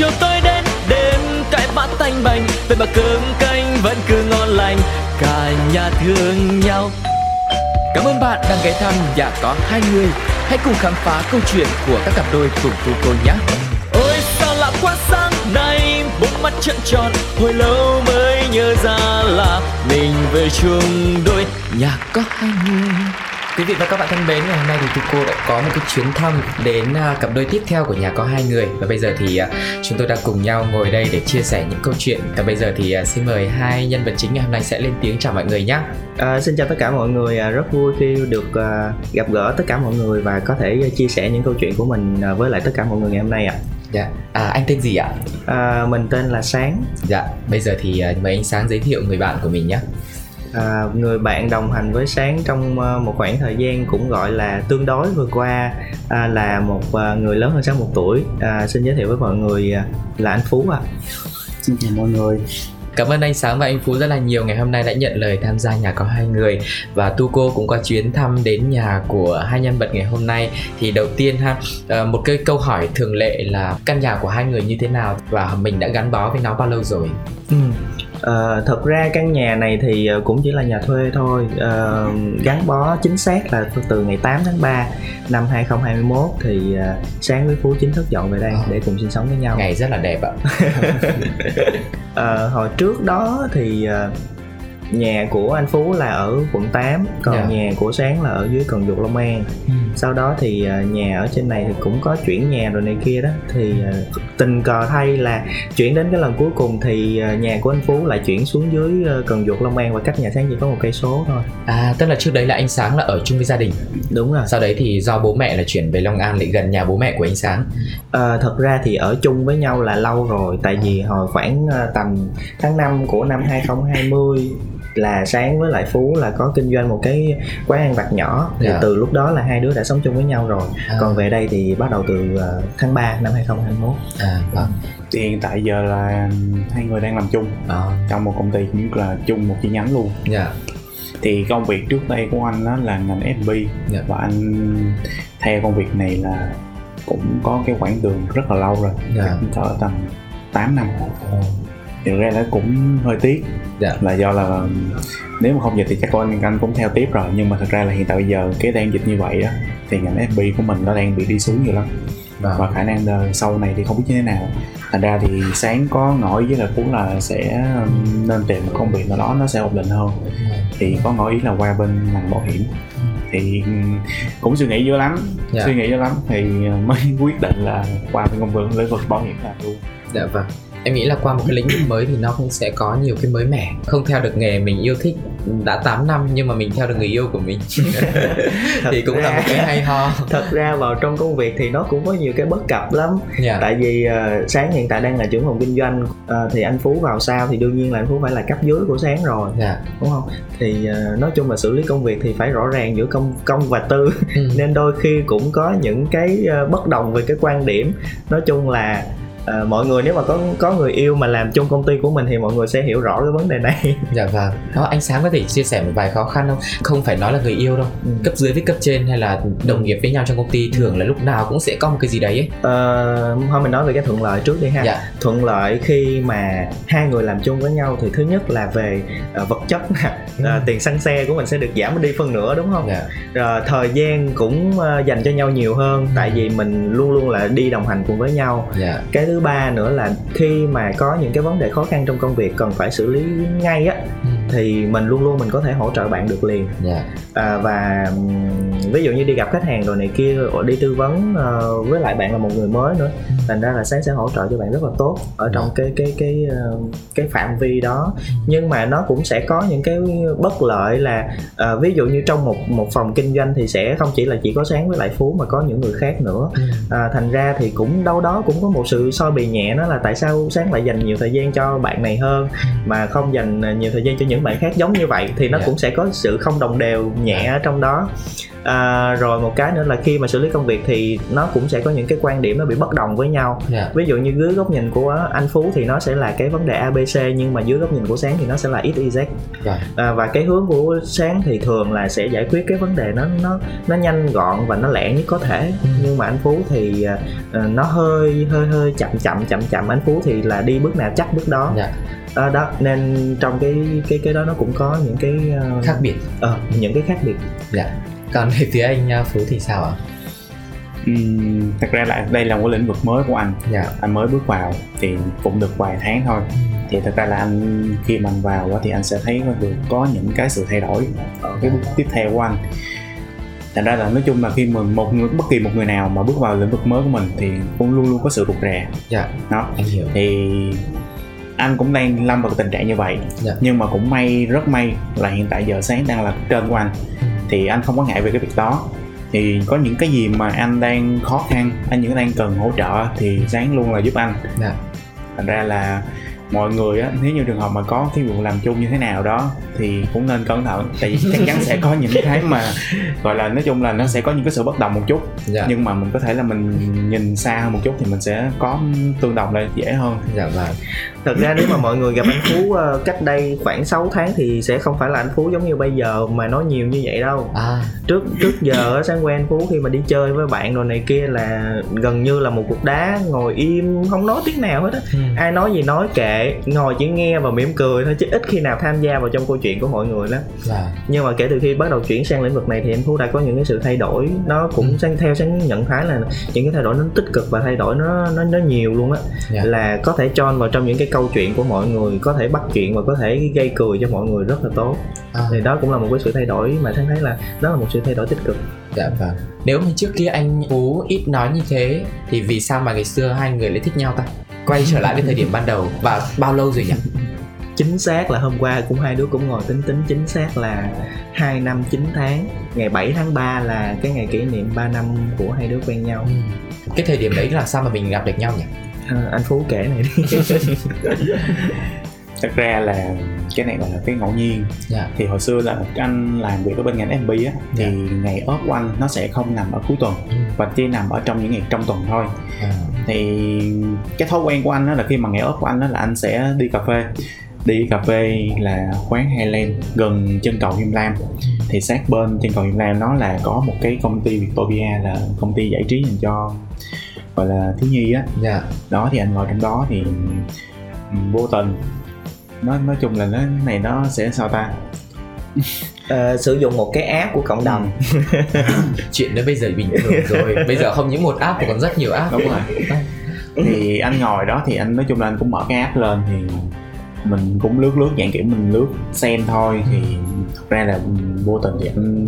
chiều tối đến đêm cãi vã tanh bành. Vậy mà cơm canh vẫn cứ ngon lành cả nhà thương nhau. Cảm ơn bạn đang ghé thăm nhà có hai người Hãy cùng khám phá câu chuyện của các cặp đôi cùng tu cô nhé. Ôi sao lạ quá sáng nay Bốn mắt trợn tròn. Hồi lâu mới nhớ ra là Mình về chung đôi. Nhà có hai người Quý vị và các bạn thân mến, ngày hôm nay thì Tuco đã có một cái chuyến thăm đến uh, cặp đôi tiếp theo của nhà có hai người và bây giờ thì uh, chúng tôi đang cùng nhau ngồi đây để chia sẻ những câu chuyện và bây giờ thì uh, xin mời hai nhân vật chính ngày hôm nay sẽ lên tiếng chào mọi người nhé. À, xin chào tất cả mọi người, à, rất vui khi được gặp gỡ tất cả mọi người và có thể chia sẻ những câu chuyện của mình với lại tất cả mọi người ngày hôm nay ạ. À. Dạ, à, anh tên gì ạ? À, mình tên là Sáng. Dạ, bây giờ thì mời anh Sáng giới thiệu người bạn của mình nhé à, người bạn đồng hành với sáng trong ờ, một khoảng thời gian cũng gọi là tương đối vừa qua à, là một ờ, người lớn hơn sáng một tuổi à, xin giới thiệu với mọi người là anh phú ạ à. xin chào mọi người Cảm ơn anh Sáng và anh Phú rất là nhiều ngày hôm nay đã nhận lời tham gia nhà có hai người và Tu cô cũng có chuyến thăm đến nhà của hai nhân vật ngày hôm nay thì đầu tiên ha một cái câu hỏi thường lệ là căn nhà của hai người như thế nào và mình đã gắn bó với nó bao lâu rồi? Ừ. Uh, thật ra căn nhà này thì ờ, cũng chỉ là nhà thuê thôi uh, gắn bó chính xác là từ ngày 8 tháng 3 năm 2021 thì uh, sáng với Phú chính thức dọn về đây để cùng sinh sống với nhau ngày rất là đẹp ạ uh, hồi trước đó thì uh, nhà của anh Phú là ở quận 8 còn yeah. Dạ. nhà của Sáng là ở dưới cần Duộc Long An ừ. Sau đó thì uh, nhà ở trên này thì cũng có chuyển nhà rồi này kia đó. Thì uh, tình cờ thay là chuyển đến cái lần cuối cùng thì uh, nhà của anh Phú lại chuyển xuống dưới cần Duộc Long An và cách nhà Sáng chỉ có một cây số thôi. À tức là trước đấy là anh Sáng là ở chung với gia đình. Đúng rồi. Sau đấy thì do bố mẹ là chuyển về Long An lại gần nhà bố mẹ của anh Sáng. À, thật ra thì ở chung với nhau là lâu rồi. Tại vì hồi khoảng tầm tháng 5 của năm 2020 là sáng với lại phú là có kinh doanh một cái quán ăn vặt nhỏ thì yeah. Dạ. từ lúc đó là hai đứa đã sống chung với nhau rồi à. còn về đây thì bắt đầu từ uh, tháng 3 năm 2021 à vâng thì hiện tại giờ là hai người đang làm chung à. trong một công ty cũng là chung một chi nhánh luôn yeah. Dạ. thì công việc trước đây của anh đó là ngành F&B yeah. Dạ. và anh theo công việc này là cũng có cái quãng đường rất là lâu rồi yeah. cỡ tầm 8 năm oh thực ra nó cũng hơi tiếc. Dạ. là do là nếu mà không dịch thì chắc con anh cũng theo tiếp rồi. Nhưng mà thật ra là hiện tại bây giờ cái đang dịch như vậy á thì ngành FB của mình nó đang bị đi xuống nhiều lắm. Và, và khả năng đời sau này thì không biết như thế nào. Thành ra thì sáng có ngỏ ý với là phú là sẽ nên tìm một công việc nào đó nó sẽ ổn định hơn. Thì có ngỏ ý là qua bên ngành bảo hiểm. Thì cũng suy nghĩ dữ lắm. Dạ. suy nghĩ dữ lắm. Thì mới quyết định là qua bên công việc lĩnh vực bảo hiểm là luôn. Dạ vâng em nghĩ là qua một cái lĩnh vực mới thì nó cũng sẽ có nhiều cái mới mẻ không theo được nghề mình yêu thích đã 8 năm nhưng mà mình theo được người yêu của mình thì cũng ra, là một cái hay ho thật ra vào trong công việc thì nó cũng có nhiều cái bất cập lắm yeah. Dạ. tại vì uh, sáng hiện tại đang là trưởng phòng kinh doanh uh, thì anh phú vào sau thì đương nhiên là anh phú phải là cấp dưới của sáng rồi yeah. Dạ. đúng không thì uh, nói chung là xử lý công việc thì phải rõ ràng giữa công công và tư ừ. nên đôi khi cũng có những cái uh, bất đồng về cái quan điểm nói chung là à, mọi người nếu mà có có người yêu mà làm chung công ty của mình thì mọi người sẽ hiểu rõ cái vấn đề này. Dạ vâng. Đó anh sáng có thể chia sẻ một vài khó khăn không? Không phải nói là người yêu đâu. Ừ. cấp dưới với cấp trên hay là đồng nghiệp với nhau trong công ty thường là lúc nào cũng sẽ có một cái gì đấy ấy. Ờ, thôi mình nói về cái thuận lợi trước đi ha. Dạ. thuận lợi khi mà hai người làm chung với nhau thì thứ nhất là về uh, vật chất uh, tiền xăng xe của mình sẽ được giảm đi phân nửa đúng không? Dạ. rồi thời gian cũng uh, dành cho nhau nhiều hơn. Tại vì mình luôn luôn là đi đồng hành cùng với nhau. Dạ. cái thứ ba nữa là khi mà có những cái vấn đề khó khăn trong công việc cần phải xử lý ngay á ừ thì mình luôn luôn mình có thể hỗ trợ bạn được liền yeah. Dạ. à, và ví dụ như đi gặp khách hàng rồi này kia rồi đi tư vấn uh, với lại bạn là một người mới nữa ừ. thành ra là sáng sẽ hỗ trợ cho bạn rất là tốt ở trong yeah. Dạ. cái cái cái uh, cái phạm vi đó ừ. nhưng mà nó cũng sẽ có những cái bất lợi là uh, ví dụ như trong một một phòng kinh doanh thì sẽ không chỉ là chỉ có sáng với lại phú mà có những người khác nữa à, thành ra thì cũng đâu đó cũng có một sự so bì nhẹ nó là tại sao sáng lại dành nhiều thời gian cho bạn này hơn mà không dành nhiều thời gian cho những những bạn khác giống như vậy thì nó yeah. Dạ. cũng sẽ có sự không đồng đều nhẹ ở trong đó à, rồi một cái nữa là khi mà xử lý công việc thì nó cũng sẽ có những cái quan điểm nó bị bất đồng với nhau yeah. Dạ. ví dụ như dưới góc nhìn của anh phú thì nó sẽ là cái vấn đề abc nhưng mà dưới góc nhìn của sáng thì nó sẽ là xyz. Dạ. à, và cái hướng của sáng thì thường là sẽ giải quyết cái vấn đề nó nó nó nhanh gọn và nó lẹ nhất có thể ừ. nhưng mà anh phú thì uh, nó hơi hơi hơi chậm chậm chậm chậm anh phú thì là đi bước nào chắc bước đó yeah à, đó nên trong cái cái cái đó nó cũng có những cái uh, khác biệt. ờ uh, những cái khác biệt. Dạ. Còn về phía anh à, phú thì sao ạ? Uhm, thật ra là đây là một cái lĩnh vực mới của anh. Dạ. anh mới bước vào thì cũng được vài tháng thôi. Ừ. thì thật ra là anh khi mà anh vào thì anh sẽ thấy được có những cái sự thay đổi ở cái bước tiếp theo của anh. Thành ra là nói chung là khi mà một người bất kỳ một người nào mà bước vào lĩnh vực mới của mình thì cũng luôn luôn có sự rụt rè. Dạ. Đó. Anh hiểu. thì anh cũng đang lâm vào tình trạng như vậy dạ. nhưng mà cũng may rất may là hiện tại giờ sáng đang là trên của anh thì anh không có ngại về cái việc đó thì có những cái gì mà anh đang khó khăn anh những đang cần hỗ trợ thì sáng luôn là giúp anh yeah. thành ra là mọi người á nếu như trường hợp mà có cái vụ làm chung như thế nào đó thì cũng nên cẩn thận tại vì chắc chắn sẽ có những cái mà gọi là nói chung là nó sẽ có những cái sự bất đồng một chút dạ. nhưng mà mình có thể là mình nhìn xa hơn một chút thì mình sẽ có tương đồng lại dễ hơn dạ vâng thật ra nếu mà mọi người gặp anh phú uh, cách đây khoảng 6 tháng thì sẽ không phải là anh phú giống như bây giờ mà nói nhiều như vậy đâu à. trước trước giờ sáng quen phú khi mà đi chơi với bạn rồi này kia là gần như là một cục đá ngồi im không nói tiếng nào hết á ừ. ai nói gì nói kệ ngồi chỉ nghe và mỉm cười thôi chứ ít khi nào tham gia vào trong câu chuyện của mọi người lắm à. nhưng mà kể từ khi bắt đầu chuyển sang lĩnh vực này thì anh phú đã có những cái sự thay đổi nó cũng ừ. sang theo sáng nhận thấy là những cái thay đổi nó tích cực và thay đổi nó nó nó nhiều luôn á yeah. Dạ. là có thể cho vào trong những cái câu chuyện của mọi người có thể bắt chuyện và có thể gây cười cho mọi người rất là tốt à. thì đó cũng là một cái sự thay đổi mà thanh thấy là đó là một sự thay đổi tích cực dạ vâng nếu mà trước kia anh phú ít nói như thế thì vì sao mà ngày xưa hai người lại thích nhau ta quay trở lại với thời điểm ban đầu. Và bao lâu rồi nhỉ? Chính xác là hôm qua cũng hai đứa cũng ngồi tính tính chính xác là 2 năm 9 tháng. Ngày 7 tháng 3 là cái ngày kỷ niệm 3 năm của hai đứa quen nhau. Ừ. cái thời điểm đấy là sao mà mình gặp được nhau nhỉ? À, anh phú kể này đi. Thật ra là cái này là cái ngẫu nhiên yeah. Dạ. thì hồi xưa là anh làm việc ở bên ngành FB á thì yeah. Dạ. ngày off của anh nó sẽ không nằm ở cuối tuần mm. và chỉ nằm ở trong những ngày trong tuần thôi yeah. thì cái thói quen của anh đó là khi mà ngày off của anh đó là anh sẽ đi cà phê đi cà phê là quán Highland gần chân cầu Hiêm Lam thì sát bên chân cầu Hiêm Lam nó là có một cái công ty Victoria là công ty giải trí dành cho gọi là thiếu nhi á yeah. Dạ. đó thì anh ngồi trong đó thì vô tình nó nói chung là nó này nó sẽ sao ta? Uh, sử dụng một cái app của cộng đồng. Ừ. chuyện đó bây giờ bình thường rồi. Bây giờ không những một app mà còn rất nhiều app. Đúng rồi. Thì anh ngồi đó thì anh nói chung là anh cũng mở cái app lên thì mình cũng lướt lướt dạng kiểu mình lướt xem thôi. Thì thật ra là vô tình thì anh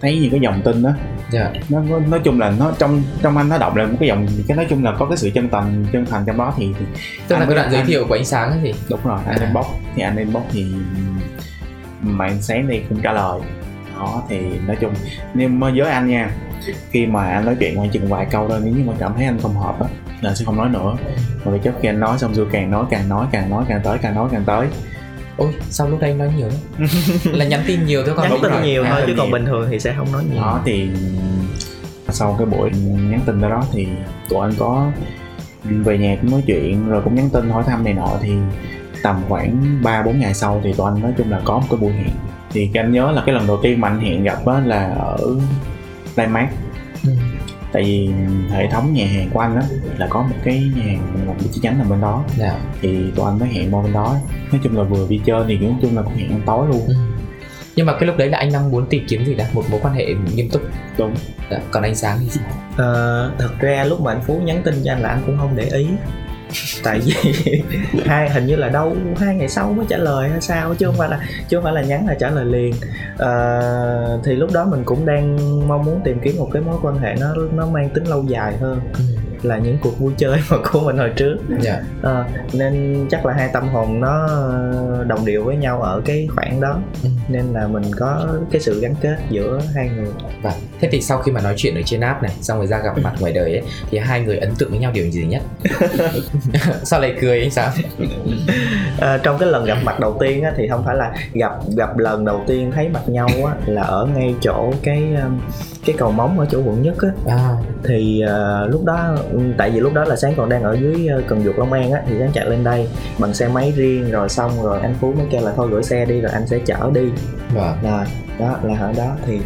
thấy những cái dòng tin đó yeah. Dạ. nó, nó nói chung là nó trong trong anh nó động là một cái dòng cái nói chung là có cái sự chân thành chân thành trong đó thì, thì tức là cái đoạn giới thiệu của ánh sáng ấy gì đúng rồi anh à. inbox thì anh inbox thì bạn sáng đi cũng trả lời đó thì nói chung nhưng mà với anh nha khi mà anh nói chuyện khoảng chừng vài câu thôi nếu như mà cảm thấy anh không hợp á là anh sẽ không nói nữa mà vì chắc khi anh nói xong rồi càng nói càng nói càng nói càng tới càng nói càng tới ôi sao lúc đây nói nhiều là nhắn tin nhiều thôi còn nhắn tin rồi. nhiều à, thôi chứ nhiều. còn bình thường thì sẽ không nói nhiều đó thì sau cái buổi nhắn tin đó, đó thì tụi anh có về nhà cũng nói chuyện rồi cũng nhắn tin hỏi thăm này nọ thì tầm khoảng 3 4 ngày sau thì tụi anh nói chung là có một cái buổi hẹn thì anh nhớ là cái lần đầu tiên mà anh hẹn gặp á là ở Landmark ừ tại vì hệ thống nhà hàng của anh á là có một cái nhà hàng làm chi nhánh nằm bên đó yeah. Dạ. thì tụi anh mới hẹn qua bên đó nói chung là vừa đi chơi thì nói chung là cũng hẹn ăn tối luôn ừ. nhưng mà cái lúc đấy là anh đang muốn tìm kiếm gì đó một mối quan hệ nghiêm túc đúng dạ. còn anh sáng thì sao à, thật ra lúc mà anh phú nhắn tin cho anh là anh cũng không để ý tại vì hai hình như là đâu hai ngày sau mới trả lời hay sao chứ không phải là chứ không phải là nhắn là trả lời liền. À, thì lúc đó mình cũng đang mong muốn tìm kiếm một cái mối quan hệ nó nó mang tính lâu dài hơn. Ừ là những cuộc vui chơi mà của mình hồi trước yeah. à, nên chắc là hai tâm hồn nó đồng điệu với nhau ở cái khoảng đó ừ. nên là mình có cái sự gắn kết giữa hai người và thế thì sau khi mà nói chuyện ở trên app này xong rồi ra gặp mặt ngoài đời ấy thì hai người ấn tượng với nhau điều gì nhất sao lại cười anh sao à, trong cái lần gặp mặt đầu tiên á, thì không phải là gặp gặp lần đầu tiên thấy mặt nhau á, là ở ngay chỗ cái cái cầu móng ở chỗ quận nhất á à. thì uh, lúc đó tại vì lúc đó là sáng còn đang ở dưới uh, cần duộc long an á thì sáng chạy lên đây bằng xe máy riêng rồi xong rồi anh phú mới kêu là thôi gửi xe đi rồi anh sẽ chở đi à. là đó là ở đó thì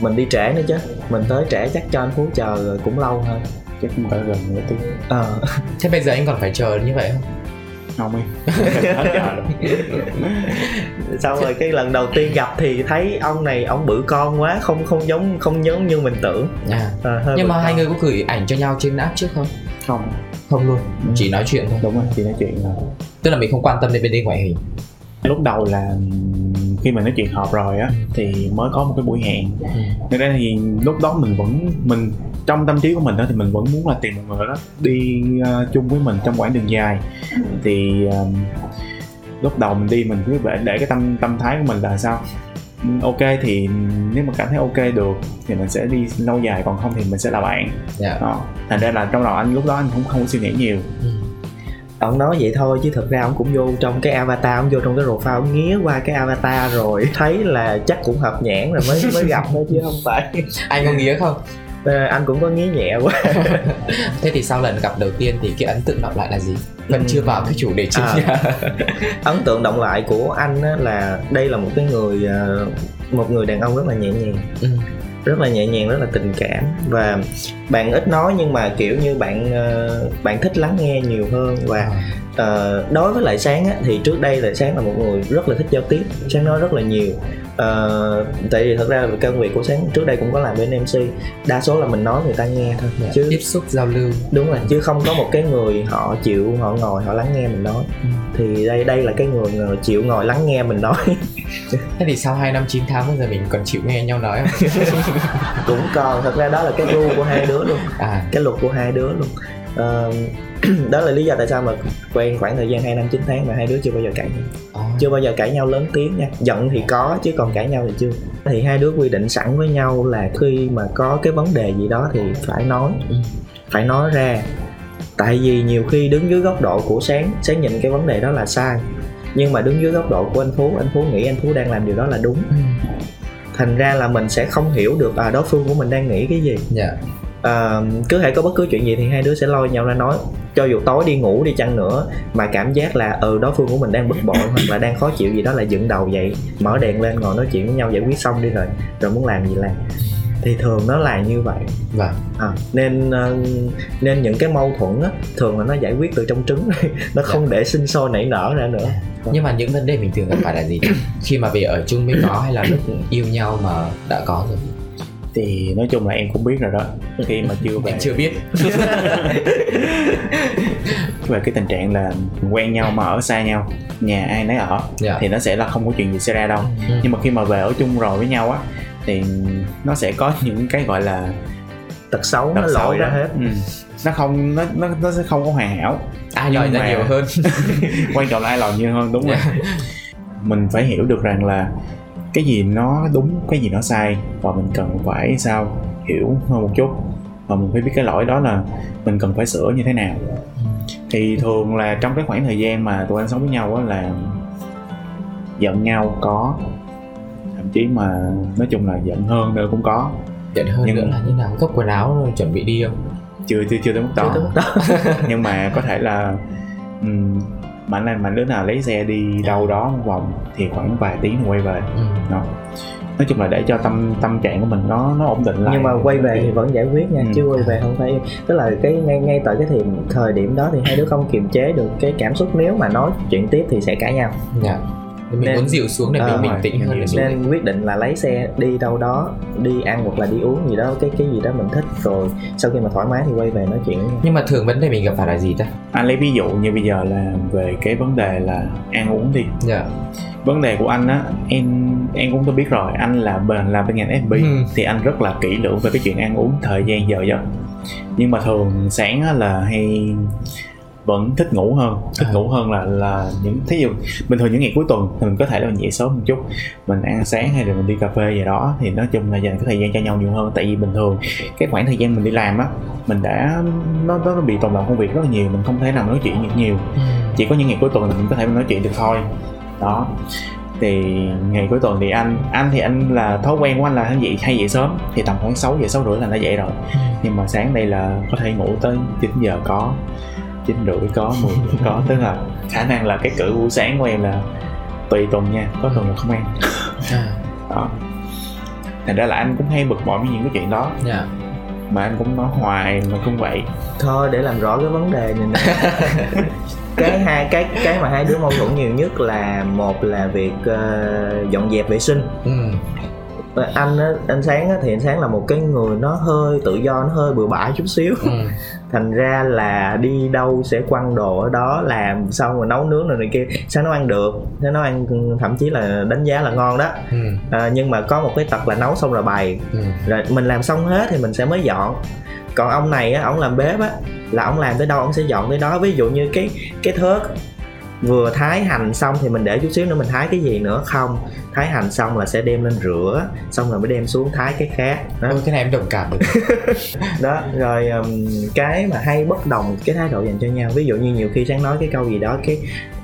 mình đi trễ nữa chứ mình tới trễ chắc cho anh phú chờ rồi cũng lâu hơn chắc cũng phải gần nửa tiếng ờ à. thế bây giờ anh còn phải chờ như vậy không không em sau rồi. Cái lần đầu tiên gặp thì thấy ông này ông bự con quá không không giống không giống như mình tưởng. À. À, nhưng mà con. hai người có gửi ảnh cho nhau trên app trước không? Không. Không luôn ừ. chỉ nói chuyện thôi. Đúng rồi chỉ nói chuyện thôi. Tức là mình không quan tâm đến bên đây ngoại hình. Lúc đầu là khi mà nói chuyện họp rồi á thì mới có một cái buổi hẹn. Ừ. ra thì lúc đó mình vẫn mình trong tâm trí của mình đó thì mình vẫn muốn là tìm một người đó đi uh, chung với mình trong quãng đường dài thì uh, lúc đầu mình đi mình cứ để để cái tâm tâm thái của mình là sao ok thì nếu mà cảm thấy ok được thì mình sẽ đi lâu dài còn không thì mình sẽ là bạn yeah. Dạ. đó. thành ra là trong đầu anh lúc đó anh cũng không có suy nghĩ nhiều ừ ông nói vậy thôi chứ thực ra ông cũng vô trong cái avatar ông vô trong cái profile ông nghía qua cái avatar rồi thấy là chắc cũng hợp nhãn rồi mới mới gặp thôi chứ không phải anh có nghía không à, anh cũng có nghía nhẹ quá. Thế thì sau lần gặp đầu tiên thì cái ấn tượng động lại là gì? Vẫn ừ. chưa vào cái chủ đề chính à, ấn tượng động lại của anh á, là đây là một cái người à, một người đàn ông rất là nhẹ nhàng. Ừ. Rất là nhẹ nhàng rất là tình cảm. Và bạn ít nói nhưng mà kiểu như bạn ờ, bạn thích lắng nghe nhiều hơn. Và uh, đối với lại sáng á, thì trước đây là sáng là một người rất là thích giao tiếp. Sáng nói rất là nhiều uh, tại vì thật ra công việc của sáng trước đây cũng có làm bên mc đa số là mình nói người ta nghe thôi. Yeah, dạ, chứ tiếp xúc giao lưu. Đúng rồi chứ không có một cái người họ chịu họ ngồi họ lắng nghe mình nói. Ừ. thì đây đây là cái người chịu ngồi lắng nghe mình nói. Thế thì sau 2 năm 9 tháng bây giờ mình còn chịu nghe nhau nói không? Cũng còn thật ra đó là cái rule của hai đứa luôn. À. cái luật của hai đứa luôn. Uh, đó là lý do tại sao mà quen khoảng thời gian 2 năm 9 tháng mà hai đứa chưa bao giờ cãi nhau. À. chưa bao giờ cãi nhau lớn tiếng nha. Giận thì có chứ còn cãi nhau thì chưa. Thì hai đứa quy định sẵn với nhau là khi mà có cái vấn đề gì đó thì phải nói. Ừ. phải nói ra. Tại vì nhiều khi đứng dưới góc độ của sáng sáng nhìn cái vấn đề đó là sai. Nhưng mà đứng dưới góc độ của anh phú anh phú nghĩ anh phú đang làm điều đó là đúng. Ừ. thành ra là mình sẽ không hiểu được à đối phương của mình đang nghĩ cái gì. Yeah uh, cứ thể có bất cứ chuyện gì thì hai đứa sẽ lôi nhau ra nói. Cho dù tối đi ngủ đi chăng nữa mà cảm giác là ừ đối phương của mình đang bực bội hoặc là đang khó chịu gì đó là dựng đầu dậy mở đèn lên ngồi nói chuyện với nhau giải quyết xong đi rồi rồi muốn làm gì làm. Thì thường nó là như vậy. Vâng. À, nên uh, nên những cái mâu thuẫn á thường là nó giải quyết từ trong trứng nó không dạ. để sinh sôi nảy nở ra nữa. Nhưng mà những vấn đề mình thường gặp phải là gì? Khi mà về ở chung mới có hay là lúc yêu nhau mà đã có rồi thì nói chung là em cũng biết rồi đó khi mà chưa về chưa biết về cái tình trạng là quen nhau mà ở xa nhau nhà ai nấy ở yeah. Dạ. thì nó sẽ là không có chuyện gì xảy ra đâu ừ. nhưng mà khi mà về ở chung rồi với nhau á thì nó sẽ có những cái gọi là tật xấu tật nó lỗi ra hết ừ. nó không nó nó nó sẽ không có hoàn hảo ai lòi ra nhiều hơn quan trọng là ai lòi nhiều hơn đúng yeah. rồi dạ. mình phải hiểu được rằng là cái gì nó đúng cái gì nó sai và mình cần phải sao hiểu hơn một chút. Và mình phải biết cái lỗi đó là mình cần phải sửa như thế nào. Thì thường là trong cái khoảng thời gian mà tụi anh sống với nhau á là giận nhau có thậm chí mà nói chung là giận hơn nữa cũng có. Giận hơn nhưng nữa là như nào? Gấp quần áo chuẩn bị đi không? Chưa chưa chưa tới mức đó, tới mức đó. nhưng mà có thể là um, mà anh mà đứa nào lấy xe đi đâu đó một vòng thì khoảng vài tiếng quay về ừ. đó nói chung là để cho tâm tâm trạng của mình nó nó ổn định lại nhưng mà quay về thì vẫn giải quyết nha ừ. chứ quay về không phải tức là cái ngay ngay tại cái thì thời điểm đó thì hai đứa không kiềm chế được cái cảm xúc nếu mà nói chuyện tiếp thì sẽ cãi nhau yeah. Mình nên, muốn dịu xuống để mình bình tĩnh hơn nên quyết định là lấy xe đi đâu đó đi ăn hoặc là đi uống gì đó cái cái gì đó mình thích. Rồi sau khi mà thoải mái thì quay về nói chuyện. Nhưng mà thường vấn đề mình gặp phải là gì ta? Anh lấy ví dụ như bây giờ là về cái vấn đề là ăn uống đi. Dạ. Yeah. vấn đề của anh á em em cũng tôi biết rồi anh là bên làm bên ngành FB ừ. thì anh rất là kỹ lưỡng về cái chuyện ăn uống thời gian giờ giấc. Nhưng mà thường sáng là hay vẫn thích ngủ hơn. Thích à. ngủ hơn là là những thí dụ bình thường những ngày cuối tuần thì mình có thể là mình dậy sớm một chút mình ăn sáng hay là mình đi cà phê gì đó thì nói chung là dành cái thời gian cho nhau nhiều hơn. Tại vì bình thường cái khoảng thời gian mình đi làm á mình đã nó nó bị tồn động công việc rất là nhiều mình không thể nào nói chuyện nhiều nhiều. Ừ. chỉ có những ngày cuối tuần thì mình có thể nói chuyện được thôi. Đó. Thì ngày cuối tuần thì anh anh thì anh là thói quen của anh là anh dậy hay dậy sớm. Thì tầm khoảng 6 giờ sáu rưỡi là đã dậy rồi. Ừ. nhưng mà sáng đây là có thể ngủ tới 9 giờ có chín rưỡi có 10 giờ có. Tức là khả năng là cái cử buổi sáng của em là tùy tuần nha có tuần là không ăn à. đó. Thành ra là anh cũng hay bực bội với những cái chuyện đó. Yeah. Dạ. mà anh cũng nói hoài mà cũng vậy. Thôi để làm rõ cái vấn đề này nè. Cái hai cái cái mà hai đứa mâu thuẫn nhiều nhất là một là việc uh, dọn dẹp vệ sinh. Ừ anh á anh sáng á thì anh sáng là một cái người nó hơi tự do nó hơi bừa bãi chút xíu ừ. thành ra là đi đâu sẽ quăng đồ ở đó làm xong rồi nấu nướng rồi này kia sáng nấu ăn được nó nấu ăn thậm chí là đánh giá là ngon đó ừ. à, nhưng mà có một cái tật là nấu xong rồi bày ừ. rồi mình làm xong hết thì mình sẽ mới dọn còn ông này á ông làm bếp á là ông làm tới đâu ông sẽ dọn tới đó ví dụ như cái cái thớt vừa thái hành xong thì mình để chút xíu nữa mình thái cái gì nữa không? Thái hành xong là sẽ đem lên rửa xong rồi mới đem xuống thái cái khác đó. Ôi, cái này em đồng cảm được. Đó rồi um, cái mà hay bất đồng cái thái độ dành cho nhau. Ví dụ như nhiều khi sáng nói cái câu gì đó cái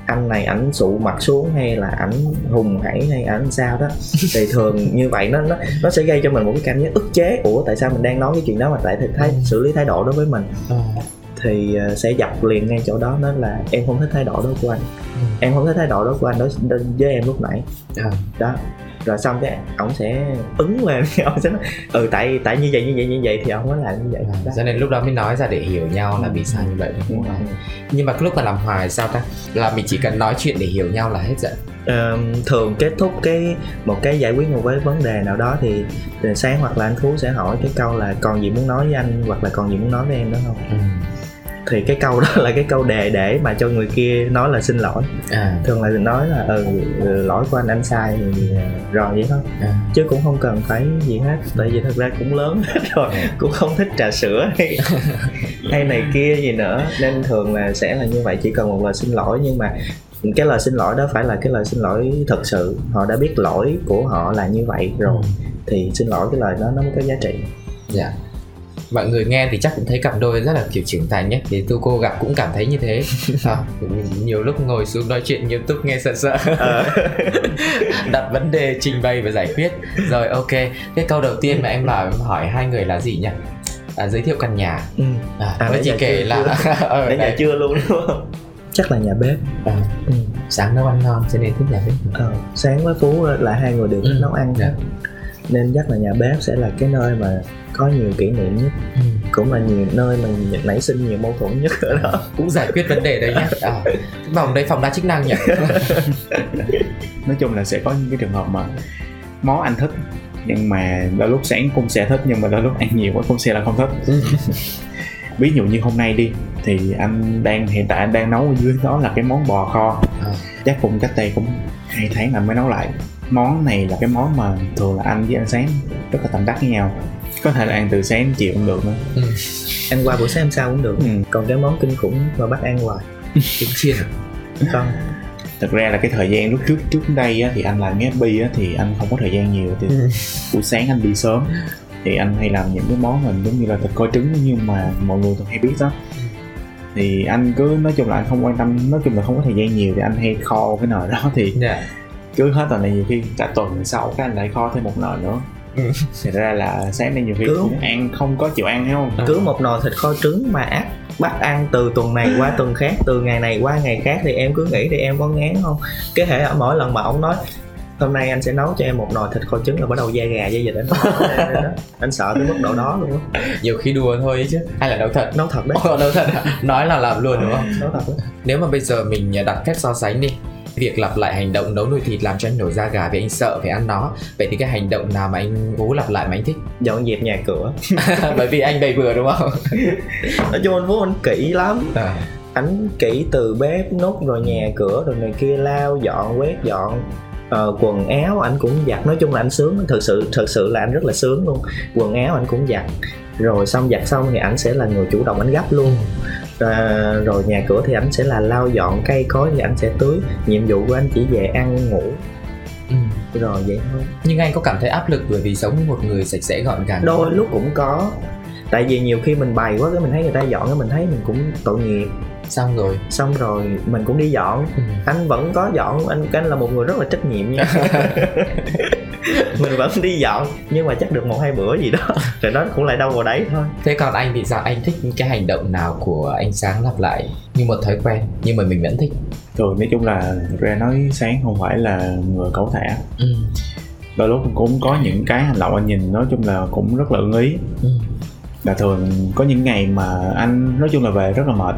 anh này ảnh sụ mặt xuống hay là ảnh hùng hãy hay ảnh sao đó thì thường như vậy nó nó nó sẽ gây cho mình một cái cảm giác ức chế ủa tại sao mình đang nói cái chuyện đó mà lại thái xử lý thái độ đối với mình. Ờ thì ờ, sẽ dập liền ngay chỗ đó đó là em không thích thái độ đó của anh ừ. em không thích thái độ đó của anh đó với em lúc nãy à. đó rồi xong cái ông sẽ ứng lên ông sẽ nói ừ tại tại như vậy như vậy như vậy thì ông mới làm như vậy. À, cho nên lúc đó mới nói ra để hiểu nhau là vì sao như vậy đúng không? Ừ. nhưng mà lúc mà làm hoài sao ta? Là mình chỉ cần nói chuyện để hiểu nhau là hết giận. Uh, thường kết thúc cái một cái giải quyết một cái vấn đề nào đó thì sáng hoặc là anh phú sẽ hỏi cái câu là còn gì muốn nói với anh hoặc là còn gì muốn nói với em đó không? Ừ thì cái câu đó là cái câu đề để mà cho người kia nói là xin lỗi à. thường là nói là ừ lỗi của anh anh sai thì à, rồi vậy thôi à. chứ cũng không cần phải gì hết tại vì thật ra cũng lớn hết rồi à. cũng không thích trà sữa hay, hay này kia gì nữa nên thường là sẽ là như vậy chỉ cần một lời xin lỗi nhưng mà cái lời xin lỗi đó phải là cái lời xin lỗi thật sự họ đã biết lỗi của họ là như vậy rồi ừ. thì xin lỗi cái lời đó nó mới có giá trị dạ yeah mọi người nghe thì chắc cũng thấy cặp đôi rất là kiểu trưởng thành nhé thì tu cô gặp cũng cảm thấy như thế à, nhiều lúc ngồi xuống nói chuyện nghiêm túc nghe sợ sợ ờ. đặt vấn đề trình bày và giải quyết rồi ok cái câu đầu tiên mà em bảo em hỏi hai người là gì nhỉ à, giới thiệu căn nhà ừ. à, à, với chị kể là ở ờ, nhà chưa luôn đúng không chắc là nhà bếp à. ừ. sáng nấu ăn ngon cho nên thích nhà bếp ờ, sáng với phú là hai người đều thích ừ. nấu ăn dạ. nên chắc là nhà bếp sẽ là cái nơi mà có nhiều kỷ niệm nhất. Ừ. cũng là nhiều nơi mình nảy sinh nhiều mâu thuẫn nhất ở đó. Cũng giải quyết vấn đề đấy nhá. À, vòng đây phòng đa chức năng nhỉ? Nói chung là sẽ có những cái trường hợp mà món anh thích nhưng mà đôi lúc sáng cũng sẽ thích nhưng mà đôi lúc ăn nhiều quá cũng sẽ là không thích. Ừ. ví dụ như hôm nay đi thì anh đang hiện tại anh đang nấu ở dưới đó là cái món bò kho. À. chắc cũng cách đây cũng hai tháng là mới nấu lại. Món này là cái món mà thường là anh với anh sáng rất là tâm đắc với nhau có thể là ăn từ sáng chiều cũng được nữa ừ. ăn qua buổi sáng hôm sau cũng được ừ. còn cái món kinh khủng mà bắt ăn hoài trứng chiên không thật ra là cái thời gian lúc trước trước đây á, thì anh làm cái FB á, thì anh không có thời gian nhiều thì ừ. buổi sáng anh đi sớm thì anh hay làm những cái món mình giống như là thịt kho trứng nhưng mà mọi người thường hay biết đó thì anh cứ nói chung là anh không quan tâm nói chung là không có thời gian nhiều thì anh hay kho cái nồi đó thì yeah. Dạ. cứ hết tuần này nhiều khi cả tuần sau cái anh lại kho thêm một nồi nữa ừ. thật ra là sáng nay nhiều khi cứ, cũng ăn không có chịu ăn hay không? Cứ một nồi thịt kho trứng mà ác bắt ăn từ tuần này qua tuần khác từ ngày này qua ngày khác thì em cứ nghĩ thì em có ngán không? Cái hệ ở mỗi lần mà ông nói hôm nay anh sẽ nấu cho em một nồi thịt kho trứng là bắt đầu da gà da vịt anh. Anh sợ tới mức độ đó luôn á. Nhiều khi đùa thôi chứ. Hay là nấu thật? Nấu thật đấy. Nấu thật à? nói là làm luôn đúng không? Nấu thật đấy. nếu mà bây giờ mình đặt cách so sánh đi việc lặp lại hành động nấu nồi thịt làm cho anh nổi da gà vì anh sợ phải ăn nó. Vậy thì cái hành động nào mà anh cố lặp lại mà anh thích? Dọn dẹp nhà cửa. Bởi vì anh bày bừa đúng không? Nói chung anh bố anh kỹ lắm. À. anh kỹ từ bếp nút rồi nhà cửa rồi này kia lao dọn quét dọn. Uh, quần áo anh cũng giặt. Nói chung là anh sướng. Thực sự thực sự là anh rất là sướng luôn. Quần áo anh cũng giặt. Rồi xong giặt xong thì anh sẽ là người chủ động anh gấp luôn à, rồi nhà cửa thì anh sẽ là lau dọn cây cối thì anh sẽ tưới. Nhiệm vụ của anh chỉ về ăn ngủ. Ừ. rồi vậy thôi. Nhưng anh có cảm thấy áp lực bởi vì sống một người sạch sẽ gọn gàng? Đôi lúc cũng có. Tại vì nhiều khi mình bày quá cái mình thấy người ta dọn cái mình thấy mình cũng tội nghiệp. Xong rồi. Xong rồi mình cũng đi dọn. Ừ. anh vẫn có dọn anh anh là một người rất là trách nhiệm nha mình vẫn đi dọn nhưng mà chắc được một hai bữa gì đó. Rồi đó cũng lại đâu vào đấy thôi. Thế còn anh thì sao? Anh thích cái hành động nào của anh sáng lặp lại như một thói quen nhưng mà mình vẫn thích? Thường nói chung là ra nói sáng không phải là người cẩu thả. Ừ. đôi lúc cũng có những cái hành động anh nhìn nói chung là cũng rất là ưng ý. Ừ. là thường có những ngày mà anh nói chung là về rất là mệt.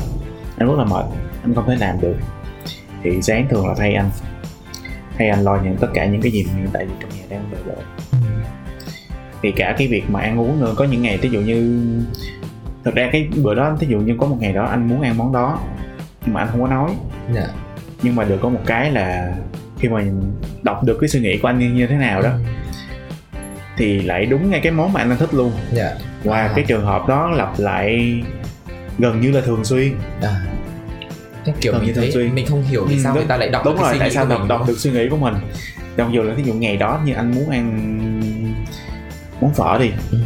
Anh rất là mệt anh không thể làm được. Thì sáng thường là thay anh thay anh lo nhận tất cả những cái gì hiện tại vì trong nhà đang bề bộn thì cả cái việc mà ăn uống nữa có những ngày ví dụ như thật ra cái bữa đó ví dụ như có một ngày đó anh muốn ăn món đó nhưng mà anh không có nói yeah. Dạ. nhưng mà được có một cái là khi mà đọc được cái suy nghĩ của anh như, thế nào đó thì lại đúng ngay cái món mà anh thích luôn yeah. Dạ. và à. cái trường hợp đó lặp lại gần như là thường xuyên à kiểu mình thấy xuyên. mình không hiểu vì ừ, sao người ta lại đọc đúng rồi tại sao đọc đọc được suy nghĩ của mình trong dù là ví dụ ngày đó như anh muốn ăn món phở đi ừ.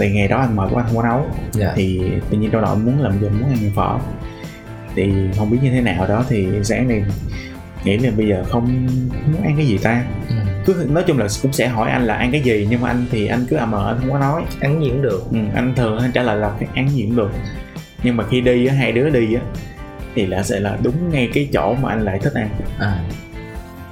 thì ngày đó anh mời của anh không có nấu yeah. Dạ. thì tự nhiên đâu đó muốn làm giờ muốn ăn phở thì không biết như thế nào đó thì sáng này nghĩ là bây giờ không muốn ăn cái gì ta ừ. cứ nói chung là cũng sẽ hỏi anh là ăn cái gì nhưng mà anh thì anh cứ à mờ anh không có nói ăn gì cũng được ừ, anh thường anh trả lời là ăn gì cũng được nhưng mà khi đi á hai đứa đi á thì là sẽ là đúng ngay cái chỗ mà anh lại thích ăn. À.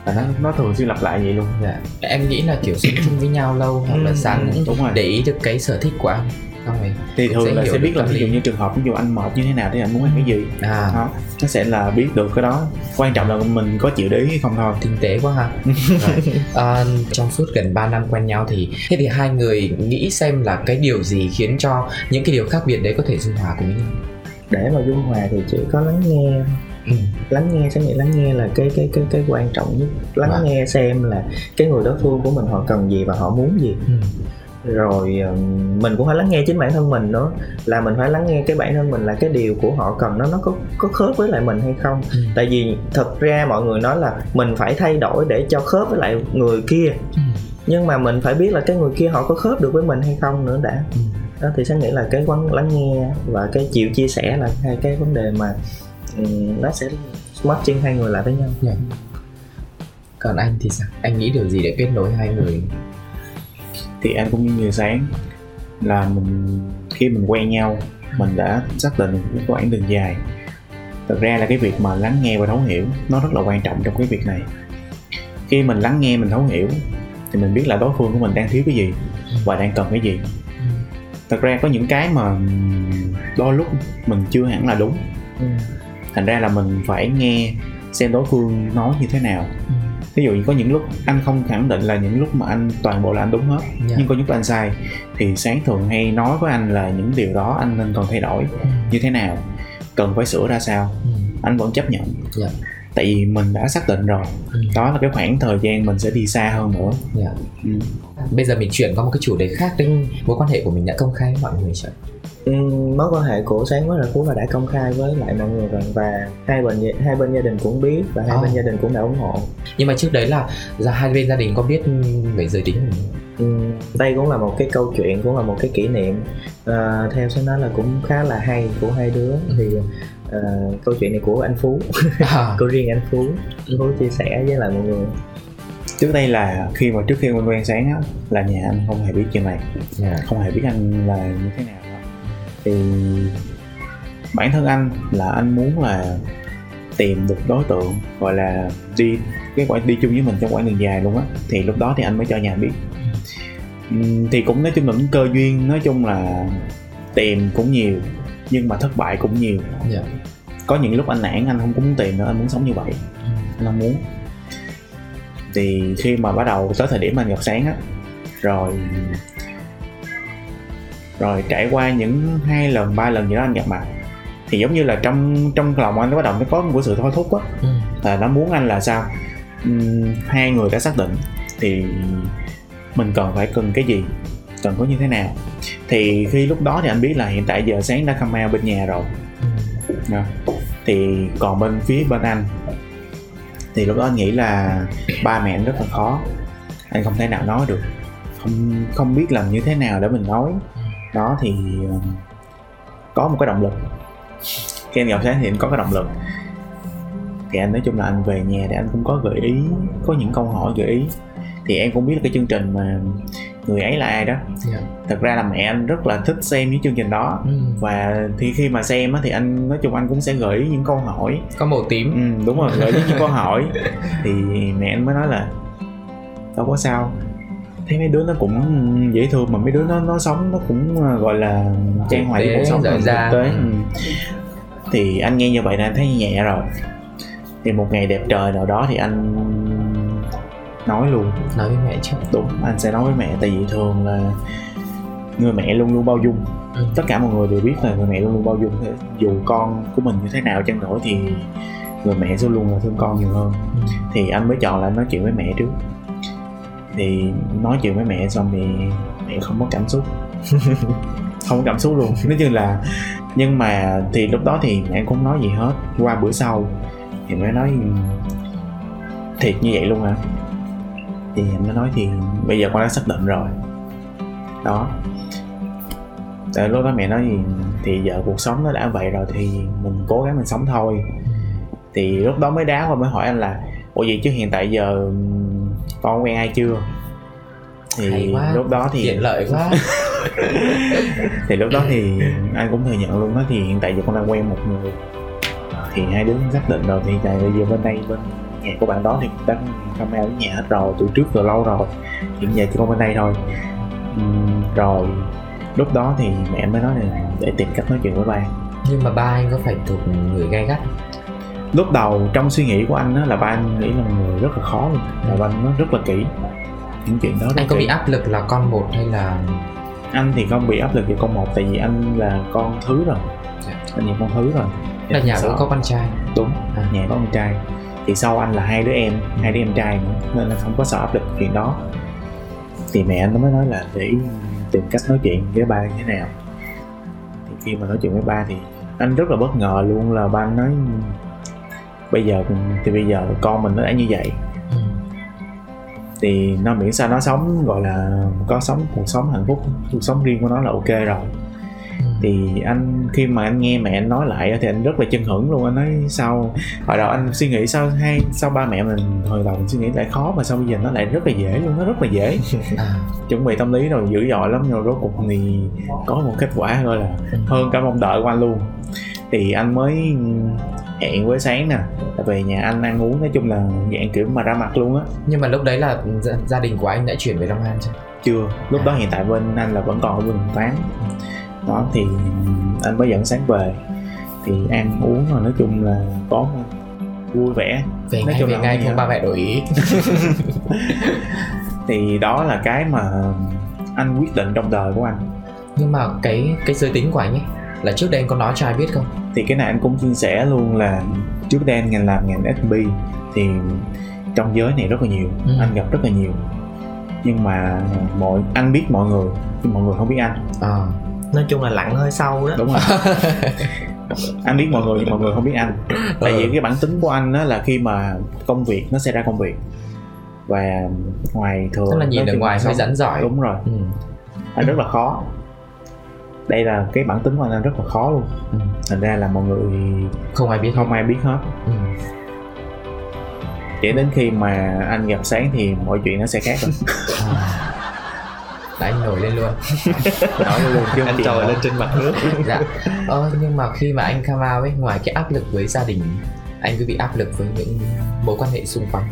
Và nó nó thường xuyên lặp lại vậy luôn. Dạ. em nghĩ là kiểu sống chung với nhau lâu hoặc là sáng ừ, đúng rồi. để ý được cái sở thích của anh rồi thì thường sẽ là sẽ biết là ví dụ như trường hợp ví dụ anh mệt như thế nào thì anh muốn ăn cái gì. À. đó nó sẽ là biết được cái đó. Quan trọng là mình có chịu để ý hay không thôi. Tinh tế quá ha. À, trong suốt gần 3 năm quen nhau thì thế thì hai người nghĩ xem là cái điều gì khiến cho những cái điều khác biệt đấy có thể dung hòa cùng nhau để mà dung hòa thì chỉ có lắng nghe ừ. lắng nghe sẽ nghĩ lắng nghe là cái cái cái cái quan trọng nhất lắng à. nghe xem là cái người đối phương của mình họ cần gì và họ muốn gì ừ. rồi mình cũng phải lắng nghe chính bản thân mình nữa là mình phải lắng nghe cái bản thân mình là cái điều của họ cần nó nó có có khớp với lại mình hay không ừ. tại vì thật ra mọi người nói là mình phải thay đổi để cho khớp với lại người kia ừ. nhưng mà mình phải biết là cái người kia họ có khớp được với mình hay không nữa đã ừ đó thì sẽ nghĩ là cái quán lắng nghe và cái chịu chia sẻ là hai cái vấn đề mà um, nó sẽ matching hai người lại với nhau. Yeah. Dạ. còn anh thì sao? Anh nghĩ điều gì để kết nối hai người? Thì anh cũng như người sáng là mình khi mình quen nhau mình đã xác định một quãng đường dài. Thật ra là cái việc mà lắng nghe và thấu hiểu nó rất là quan trọng trong cái việc này. Khi mình lắng nghe mình thấu hiểu thì mình biết là đối phương của mình đang thiếu cái gì và đang cần cái gì thật ra có những cái mà đôi lúc mình chưa hẳn là đúng ừ. thành ra là mình phải nghe xem đối phương nói như thế nào ừ. ví dụ như có những lúc anh không khẳng định là những lúc mà anh toàn bộ là anh đúng hết yeah. Dạ. nhưng có những lúc anh sai thì sáng thường hay nói với anh là những điều đó anh nên còn thay đổi ừ. như thế nào cần phải sửa ra sao ừ. anh vẫn chấp nhận yeah dạ tại vì mình đã xác định rồi ừ. đó là cái khoảng thời gian mình sẽ đi xa hơn nữa yeah. Dạ. ừ. bây giờ mình chuyển qua một cái chủ đề khác đến mối quan hệ của mình đã công khai với mọi người chưa ừ, mối quan hệ của sáng với là phú là đã công khai với lại mọi người rồi và hai bên hai bên gia đình cũng biết và hai oh. bên gia đình cũng đã ủng hộ nhưng mà trước đấy là ra hai bên gia đình có biết về giới tính của mình ừ, đây cũng là một cái câu chuyện cũng là một cái kỷ niệm à, theo sẽ nói là cũng khá là hay của hai đứa ừ. thì uh, câu chuyện này của anh phú. À. của riêng anh phú. Phú chia sẻ với lại mọi người. Trước đây là khi mà trước khi quen quen sáng á là nhà anh không hề biết chuyện này. Yeah. Dạ. không hề biết anh là như thế nào đó thì bản thân anh là anh muốn là tìm được đối tượng gọi là đi cái quãng đi chung với mình trong quãng đường dài luôn á. Thì lúc đó thì anh mới cho nhà biết. Thì cũng nói chung là cũng cơ duyên nói chung là tìm cũng nhiều nhưng mà thất bại cũng nhiều yeah. Dạ. có những lúc anh nản anh không muốn tìm nữa anh muốn sống như vậy ừ. anh không muốn thì khi mà bắt đầu tới thời điểm anh gặp sáng á rồi rồi trải qua những hai lần ba lần gì đó anh gặp mặt thì giống như là trong trong lòng anh nó bắt đầu nó có một sự thôi thúc á ừ. là nó muốn anh là sao um, hai người đã xác định thì mình cần phải cần cái gì cần có như thế nào? Thì khi lúc đó thì anh biết là hiện tại giờ sáng đã come out bên nhà rồi. Ừ. thì còn bên phía bên anh thì lúc đó anh nghĩ là ba mẹ anh rất là khó. Anh không thể nào nói được. Không không biết làm như thế nào để mình nói. Đó thì có một cái động lực. Khi anh gặp sáng thì anh có cái động lực. Thì anh nói chung là anh về nhà thì anh cũng có gợi ý có những câu hỏi gợi ý. Thì em cũng biết là cái chương trình mà người ấy là ai đó yeah. Dạ. thật ra là mẹ anh rất là thích xem những chương trình đó ừ. và thì khi mà xem á thì anh nói chung anh cũng sẽ gửi những câu hỏi có màu tím ừ, đúng rồi gửi những câu hỏi thì mẹ anh mới nói là đâu có sao thấy mấy đứa nó cũng dễ thương mà mấy đứa nó nó sống nó cũng ờ, gọi là trang hòa với cuộc sống thực tế ừ. thì anh nghe như vậy là anh thấy nhẹ rồi thì một ngày đẹp trời nào đó thì anh nói luôn. Nói với mẹ chứ. Đúng. Anh sẽ nói với mẹ tại vì thường là người mẹ luôn luôn bao dung. Ừ. tất cả mọi người đều biết là người mẹ luôn luôn bao dung. Dù con của mình như thế nào chăng nữa thì người mẹ sẽ luôn là thương con nhiều hơn. Ừ. thì anh mới chọn là nói chuyện với mẹ trước. Thì nói chuyện với mẹ xong thì mẹ không có cảm xúc. Không có cảm xúc luôn. Nói chung là nhưng mà thì lúc đó thì mẹ cũng nói gì hết. Qua bữa sau thì mới nói thiệt như vậy luôn hả thì em mới nói thì bây giờ con đã xác định rồi. Đó. Tại lúc đó mẹ nói gì thì giờ cuộc sống nó đã vậy rồi thì mình cố gắng mình sống thôi. Thì lúc đó mới đá và mới hỏi anh là ủa gì chứ hiện tại giờ con quen ai chưa? Thì lúc đó thì tiện lợi quá. Thì lúc đó thì anh cũng thừa nhận luôn đó thì hiện tại giờ con đang quen một người. Thì hai đứa xác định rồi thì tại bây giờ bên đây bên nhà của bạn đó thì đã camera ở nhà hết rồi từ trước từ lâu rồi. Hiện giờ chỉ có bên đây thôi. Uhm, rồi lúc đó thì mẹ mới nói là để tìm cách nói chuyện với ba. Nhưng mà ba anh có phải thuộc người gay gắt lúc đầu trong suy nghĩ của anh đó là ba anh nghĩ là người rất là khó luôn là ba anh nó rất là kỹ. Những chuyện đó anh có kỹ. bị áp lực là con một hay là anh thì không bị áp lực về con một tại vì anh là con thứ rồi. Dạ. anh là con thứ rồi. Là nhà cũng có con trai. Đúng à. nhà có con trai thì sau anh là hai đứa em, hai đứa em trai nữa, nên là không có sợ áp lực chuyện đó. Thì mẹ anh nó mới nói là để tìm cách nói chuyện với ba như thế nào. Thì khi mà nói chuyện với ba thì anh rất là bất ngờ luôn là ba anh nói, bây giờ, thì bây giờ con mình nó đã như vậy. Ừ. thì nó miễn sao nó sống, gọi là có sống, cuộc sống hạnh phúc, cuộc sống riêng của nó là ok rồi thì anh khi mà anh nghe mẹ anh nói lại thì anh rất là chân hững luôn. Anh nói sao hồi đầu anh suy nghĩ sao hay sao ba mẹ mình hồi đầu mình suy nghĩ lại khó mà sao bây giờ nó lại rất là dễ luôn nó rất là dễ. À. chuẩn bị tâm lý rồi dữ dội lắm rồi rốt cuộc thì có một kết quả gọi là hơn cả mong đợi của anh luôn. Thì anh mới hẹn với sáng nè về nhà anh ăn uống nói chung là dạng kiểu mà ra mặt luôn á. Nhưng mà lúc đấy là gia, gia đình của anh đã chuyển về long an chưa? Chưa lúc à. đó hiện tại bên anh là vẫn còn ở bình phán đó thì anh mới dẫn sáng về. Thì ăn uống rồi nói chung là có vui vẻ. Về nói ngay chung về ngay không ba mẹ đổi ý. thì đó là cái mà anh quyết định trong đời của anh. Nhưng mà cái cái giới tính của anh ấy là trước đây anh có nói cho ai biết không? Thì cái này anh cũng chia sẻ luôn là trước đây anh ngành làm ngành F&B thì trong giới này rất là nhiều ừ. anh gặp rất là nhiều. Nhưng mà mọi anh biết mọi người nhưng mọi người không biết anh. À nói chung là lặn hơi sâu đó. Đúng rồi. Anh biết mọi người nhưng mọi người không biết anh. Tại vì ừ. cái bản tính của anh đó là khi mà công việc nó sẽ ra công việc. Và ngoài thường tức là nhìn ở ngoài phải dẫn giỏi. Đúng rồi. Ừ. anh rất là khó. Đây là cái bản tính của anh, rất là khó luôn. Ừ. thành ra là mọi người không ai biết không ai biết hết. Ừ. chỉ đến khi mà anh gặp sáng thì mọi chuyện nó sẽ khác rồi anh nổi lên luôn. Nói luôn chứ anh trồi lên trên mặt nước. Dạ. Ờ, nhưng mà khi mà anh come out ấy ngoài cái áp lực với gia đình anh có bị áp lực với những mối quan hệ xung quanh.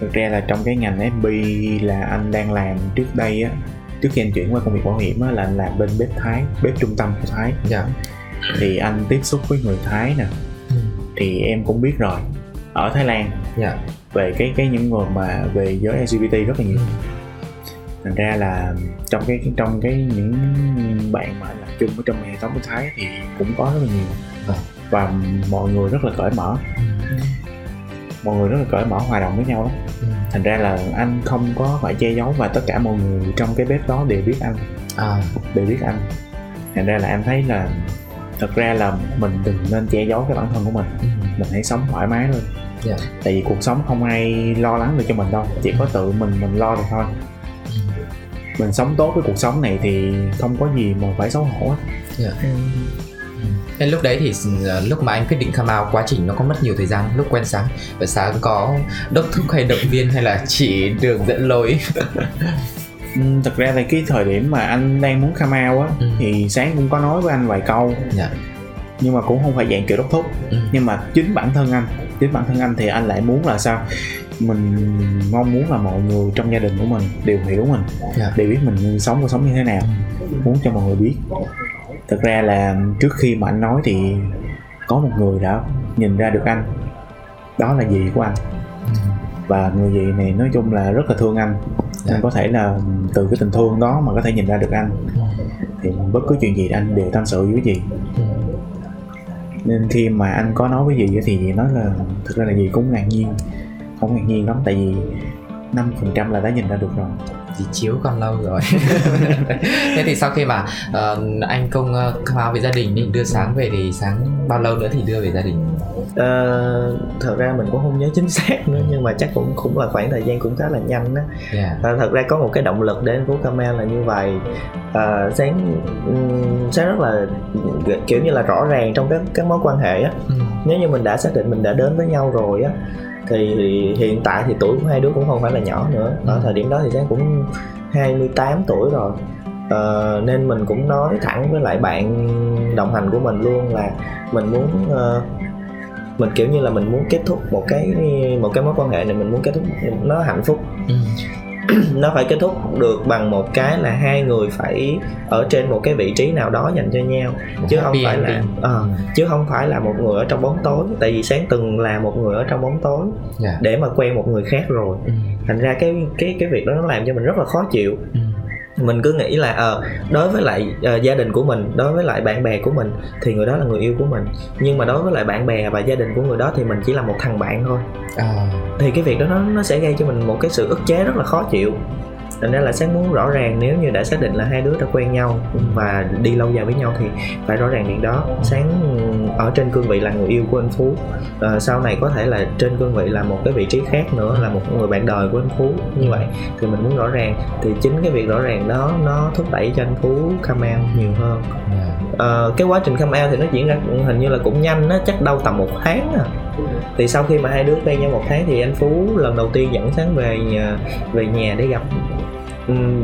Thực ra là trong cái ngành FB là anh đang làm trước đây á trước khi anh chuyển qua công việc bảo hiểm á là anh làm bên bếp Thái bếp trung tâm của Thái. Dạ. thì anh tiếp xúc với người Thái nè. Ừ. thì em cũng biết rồi ở Thái Lan. Dạ. về cái cái những người mà về giới LGBT rất là nhiều. Ừ thành ra là trong cái trong cái những bạn mà làm chung ở trong hệ thống của thái thì cũng có rất là nhiều à. và mọi người rất là cởi mở mọi người rất là cởi mở hòa đồng với nhau lắm ừ. thành ra là anh không có phải che giấu và tất cả mọi người trong cái bếp đó đều biết anh à. đều biết anh thành ra là em thấy là thật ra là mình đừng nên che giấu cái bản thân của mình ừ. mình hãy sống thoải mái thôi yeah. Dạ. tại vì cuộc sống không ai lo lắng được cho mình đâu chỉ có tự mình mình lo được thôi ừ. Mình sống tốt với cuộc sống này thì không có gì mà phải xấu hổ hết yeah. Dạ. ừ. Thế lúc đấy thì ờ, lúc mà anh quyết định come out quá trình nó có mất nhiều thời gian lúc quen sáng và sáng có đốc thúc hay động viên hay là chỉ đường dẫn lối Ừ, thật ra là cái thời điểm mà anh đang muốn come out á ừ. thì sáng cũng có nói với anh vài câu dạ. nhưng mà cũng không phải dạng kiểu đốc thúc ừ. nhưng mà chính bản thân anh chính bản thân anh thì anh lại muốn là sao mình mong muốn là mọi người trong gia đình của mình đều hiểu mình dạ. đều biết mình sống cuộc sống như thế nào. Ừ. muốn cho mọi người biết. Thật ra là trước khi mà anh nói thì có một người đã nhìn ra được anh. Đó là dì của anh. Ừ. và người dì này nói chung là rất là thương anh. Dạ. nên có thể là từ cái tình thương đó mà có thể nhìn ra được anh. Thì bất cứ chuyện gì anh đều tâm sự với dì. Nên khi mà anh có nói với dì thì dì nói là thực ra là dì cũng ngạc nhiên không ngạc nhiên lắm tại vì năm phần trăm là đã nhìn ra được rồi. Thì chiếu còn lâu rồi. Thế thì sau khi mà uh, anh công uh, out với gia đình định đưa sáng về thì sáng bao lâu nữa thì đưa về gia đình? Uh, thật ra mình cũng không nhớ chính xác nữa nhưng mà chắc cũng cũng là khoảng thời gian cũng khá là nhanh đó yeah. uh, thật ra có một cái động lực để anh phú camel là như vậy. Uh, sáng sáng rất là kiểu như là rõ ràng trong các các mối quan hệ á. Ừ. nếu như mình đã xác định mình đã đến với nhau rồi á thì hiện tại thì tuổi của hai đứa cũng không phải là nhỏ nữa. Ở thời điểm đó thì sáng cũng 28 tuổi rồi. Uh, nên mình cũng nói thẳng với lại bạn đồng hành của mình luôn là mình muốn uh, mình kiểu như là mình muốn kết thúc một cái một cái mối quan hệ này mình muốn kết thúc nó hạnh phúc. Ừ nó phải kết thúc được bằng một cái là hai người phải ở trên một cái vị trí nào đó dành cho nhau chứ không phải là uh, chứ không phải là một người ở trong bóng tối tại vì sáng từng là một người ở trong bóng tối yeah. Dạ. để mà quen một người khác rồi ừ. thành ra cái cái cái việc đó nó làm cho mình rất là khó chịu ừ mình cứ nghĩ là ờ uh, đối với lại uh, gia đình của mình đối với lại bạn bè của mình thì người đó là người yêu của mình. Nhưng mà đối với lại bạn bè và gia đình của người đó thì mình chỉ là một thằng bạn thôi. À. thì cái việc đó nó nó sẽ gây cho mình một cái sự ức chế rất là khó chịu thành ra là sáng muốn rõ ràng nếu như đã xác định là hai đứa đã quen nhau và đi lâu dài với nhau thì phải rõ ràng chuyện đó. Sáng ở trên cương vị là người yêu của anh phú. À, sau này có thể là trên cương vị là một cái vị trí khác nữa là một người bạn đời của anh phú. Như vậy thì mình muốn rõ ràng. Thì chính cái việc rõ ràng đó nó thúc đẩy cho anh phú come out nhiều hơn. À, cái quá trình come out thì nó diễn ra hình như là cũng nhanh á chắc đâu tầm một tháng à. Thì sau khi mà hai đứa quen nhau một tháng thì anh phú lần đầu tiên dẫn sáng về nhà về nhà để gặp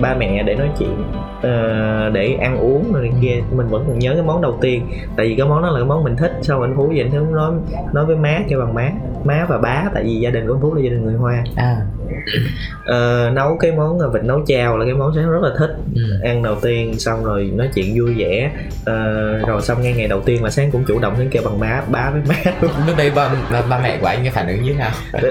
ba mẹ để nói chuyện uh, để ăn uống rồi kia. Mình vẫn còn nhớ cái món đầu tiên tại vì cái món đó là cái món mình thích. Sau anh phú vậy anh phú nói nói với má kêu bằng má má và bá tại vì gia đình của anh phú là gia đình người hoa. À. uh, nấu cái món vịt nấu chao là cái món sáng rất là thích. Ừ. ăn đầu tiên xong rồi nói chuyện vui vẻ. Uh, rồi xong ngay ngày đầu tiên mà sáng cũng chủ động đến kêu bằng bá bá với má. Lúc đây ba, ba, ba mẹ của anh cái phản ứng như thế nào?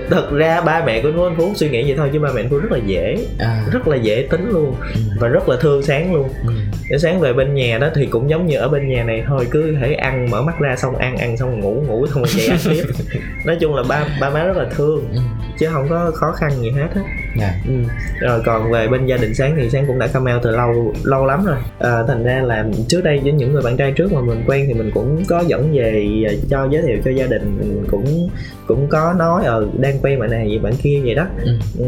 Thật ra ba mẹ của anh phú suy nghĩ vậy thôi chứ ba mẹ anh phú rất là dễ à. rất là dễ tính luôn ừ. và rất là thương sáng luôn ừ ừ. sáng về bên nhà đó thì cũng giống như ở bên nhà này thôi cứ thể ăn mở mắt ra xong ăn ăn xong ngủ ngủ xong rồi dậy ăn tiếp nói chung là ba ba má rất là thương ừ. chứ không có khó khăn gì hết á yeah. Dạ. ừ. rồi còn về bên gia đình sáng thì sáng cũng đã come out từ lâu lâu lắm rồi à, thành ra là trước đây với những người bạn trai trước mà mình quen thì mình cũng có dẫn về à, cho giới thiệu cho gia đình mình cũng cũng có nói ờ đang quen bạn này vậy bạn kia vậy đó ừ. Ừ,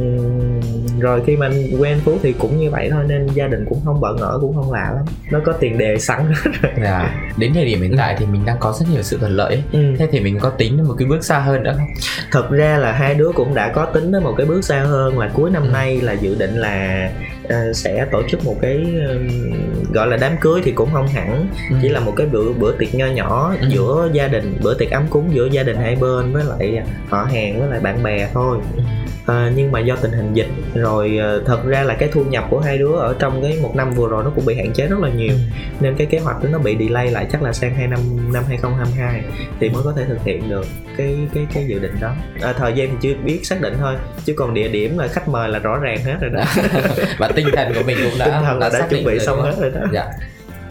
rồi khi mà anh quen phú thì cũng như vậy thôi nên gia đình cũng không bận ở cũng không lạ lắm nó có tiền đề sẵn hết rồi dạ. đến thời điểm hiện tại thì mình đang có rất nhiều sự thuận lợi ừ. thế thì mình có tính một cái bước xa hơn nữa không thật ra là hai đứa cũng đã có tính đến một cái bước xa hơn là cuối năm ừ. nay là dự định là uh, sẽ tổ chức một cái uh, gọi là đám cưới thì cũng không hẳn ừ. chỉ là một cái bữa bữa tiệc nho nhỏ ừ. giữa gia đình bữa tiệc ấm cúng giữa gia đình hai bên với lại họ hàng với lại bạn bè thôi ừ à, nhưng mà do tình hình dịch rồi à, thật ra là cái thu nhập của hai đứa ở trong cái một năm vừa rồi nó cũng bị hạn chế rất là nhiều ừ. nên cái kế hoạch đó nó bị delay lại chắc là sang hai năm năm 2022 thì mới có thể thực hiện được cái cái cái dự định đó à, thời gian thì chưa biết xác định thôi chứ còn địa điểm là khách mời là rõ ràng hết rồi đó và tinh thần của mình cũng đã tinh thần là đã, đã chuẩn bị xong hết rồi đó dạ.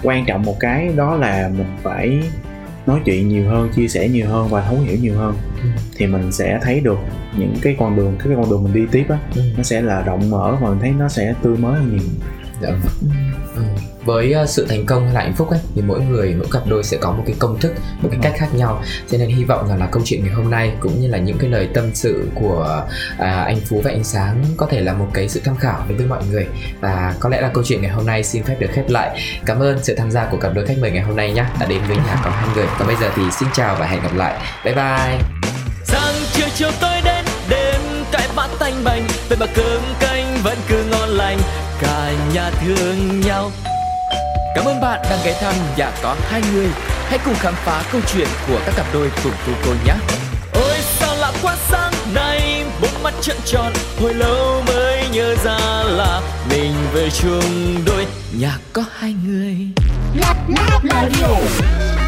quan trọng một cái đó là mình phải nói chuyện nhiều hơn chia sẻ nhiều hơn và thấu hiểu nhiều hơn ừ. thì mình sẽ thấy được những cái con đường cái con đường mình đi tiếp á ừ. nó sẽ là rộng mở và mình thấy nó sẽ tươi mới hơn nhiều dạ. ừ. Ừ. Với uh, sự thành công hay là hạnh phúc ấy thì mỗi người mỗi cặp đôi sẽ có một cái công thức một cái cách khác nhau. Cho nên hy vọng rằng là câu chuyện ngày hôm nay cũng như là những cái lời tâm sự của uh, anh phú và anh sáng có thể là một cái sự tham khảo đối với mọi người. Và có lẽ là câu chuyện ngày hôm nay xin phép được khép lại. Cảm ơn sự tham gia của cặp đôi khách mời ngày hôm nay nhé đã đến với nhà có hai người. Còn bây giờ thì xin chào và hẹn gặp lại. Bye bye. Sáng chiều chiều tôi đến đêm cái bát tanh bành. Vậy mà cơm canh vẫn cứ nhà thương nhau Cảm ơn bạn đang ghé thăm nhà có hai người. Hãy cùng khám phá câu chuyện của các cặp đôi cùng cô cô nhé. Ôi sao lạ quá sáng nay bốn mắt trợn tròn hồi lâu mới nhớ ra là mình về chung đôi nhà có hai người. Love, love, love you.